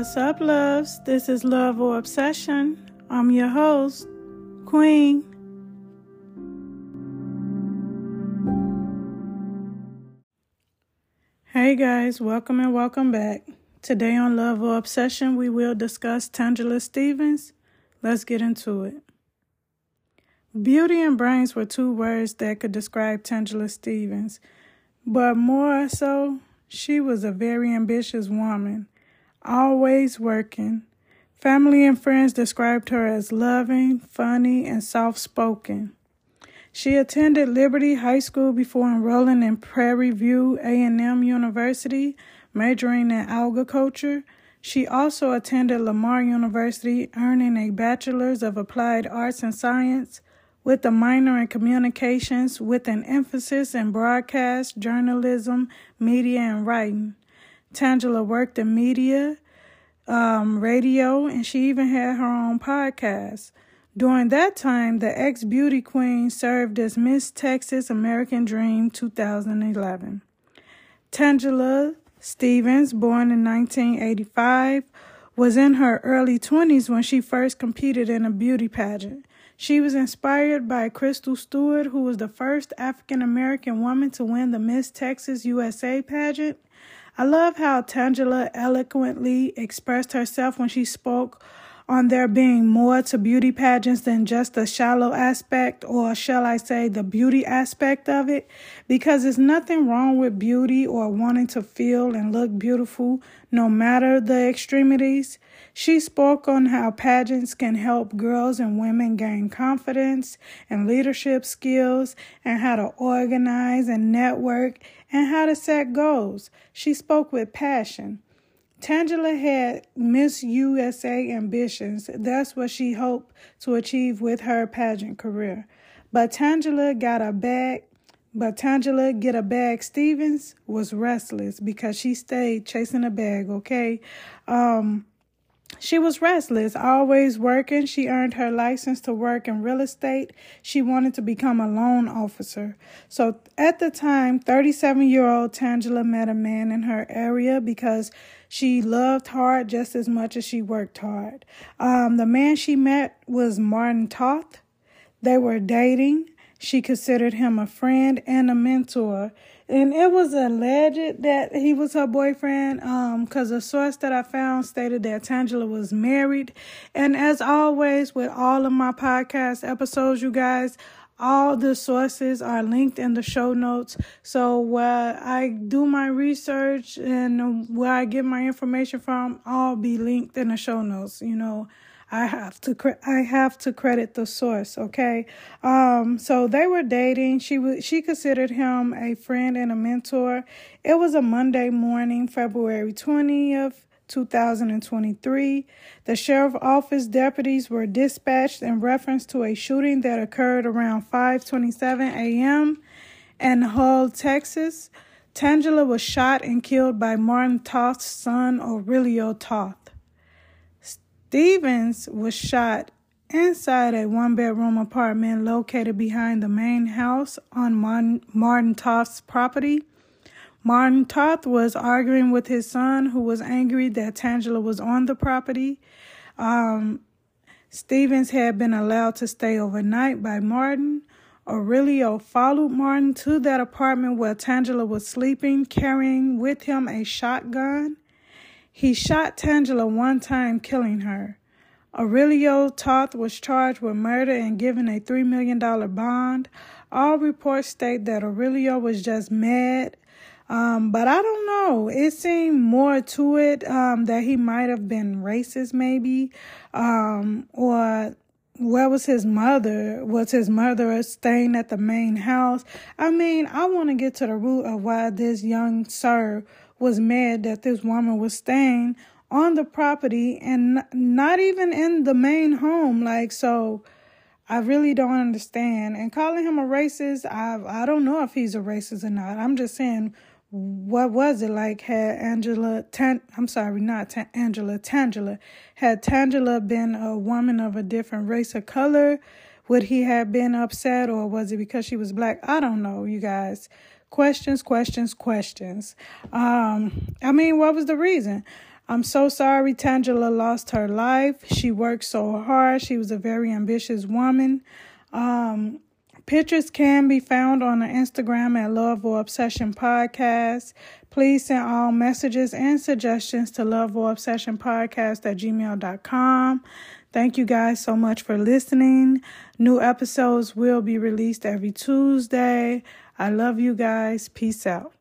What's up, loves? This is Love or Obsession. I'm your host, Queen. Hey guys, welcome and welcome back. Today on Love or Obsession, we will discuss Tangela Stephens. Let's get into it. Beauty and brains were two words that could describe Tangela Stephens, but more so, she was a very ambitious woman always working. Family and friends described her as loving, funny, and soft spoken. She attended Liberty High School before enrolling in Prairie View A&M University, majoring in agriculture. She also attended Lamar University, earning a Bachelor's of Applied Arts and Science with a minor in communications with an emphasis in broadcast, journalism, media, and writing. Tangela worked in media, um, radio, and she even had her own podcast. During that time, the ex beauty queen served as Miss Texas American Dream 2011. Tangela Stephens, born in 1985, was in her early 20s when she first competed in a beauty pageant. She was inspired by Crystal Stewart, who was the first African American woman to win the Miss Texas USA pageant I love how Tangela eloquently expressed herself when she spoke on there being more to beauty pageants than just the shallow aspect, or shall I say, the beauty aspect of it, because there's nothing wrong with beauty or wanting to feel and look beautiful, no matter the extremities. She spoke on how pageants can help girls and women gain confidence and leadership skills, and how to organize and network and how to set goals. She spoke with passion. Tangela had Miss USA ambitions. That's what she hoped to achieve with her pageant career. But Tangela got a bag. But Tangela get a bag Stephens was restless because she stayed chasing a bag, okay? Um she was restless, always working. She earned her license to work in real estate. She wanted to become a loan officer. So at the time, 37 year old Tangela met a man in her area because she loved hard just as much as she worked hard. Um, the man she met was Martin Toth. They were dating. She considered him a friend and a mentor and it was alleged that he was her boyfriend um because a source that i found stated that tangela was married. And as always with all of my podcast episodes you guys all the sources are linked in the show notes so where i do my research and where i get my information from all be linked in the show notes you know I have to cre- I have to credit the source, okay? Um so they were dating. She was she considered him a friend and a mentor. It was a Monday morning, February 20th. 2023. The sheriff office deputies were dispatched in reference to a shooting that occurred around 5:27 a.m. in Hull, Texas. Tangela was shot and killed by Martin Toth's son, Aurelio Toth. Stephens was shot inside a one bedroom apartment located behind the main house on Martin Toth's property. Martin Toth was arguing with his son, who was angry that Tangela was on the property. Um, Stephens had been allowed to stay overnight by Martin. Aurelio followed Martin to that apartment where Tangela was sleeping, carrying with him a shotgun. He shot Tangela one time, killing her. Aurelio Toth was charged with murder and given a $3 million bond. All reports state that Aurelio was just mad. Um, but I don't know. It seemed more to it um, that he might have been racist, maybe. Um, or where was his mother? Was his mother staying at the main house? I mean, I want to get to the root of why this young sir was mad that this woman was staying on the property and not even in the main home. Like, so I really don't understand. And calling him a racist, I I don't know if he's a racist or not. I'm just saying, what was it like? Had Angela, Tan, I'm sorry, not Tan, Angela, Tangela, had Tangela been a woman of a different race or color? Would he have been upset, or was it because she was black? I don't know, you guys questions, questions, questions. Um, I mean, what was the reason? I'm so sorry Tangela lost her life. She worked so hard. She was a very ambitious woman. Um, pictures can be found on the Instagram at Love or Obsession Podcast. Please send all messages and suggestions to Love or Obsession Podcast at gmail.com. Thank you guys so much for listening. New episodes will be released every Tuesday. I love you guys. Peace out.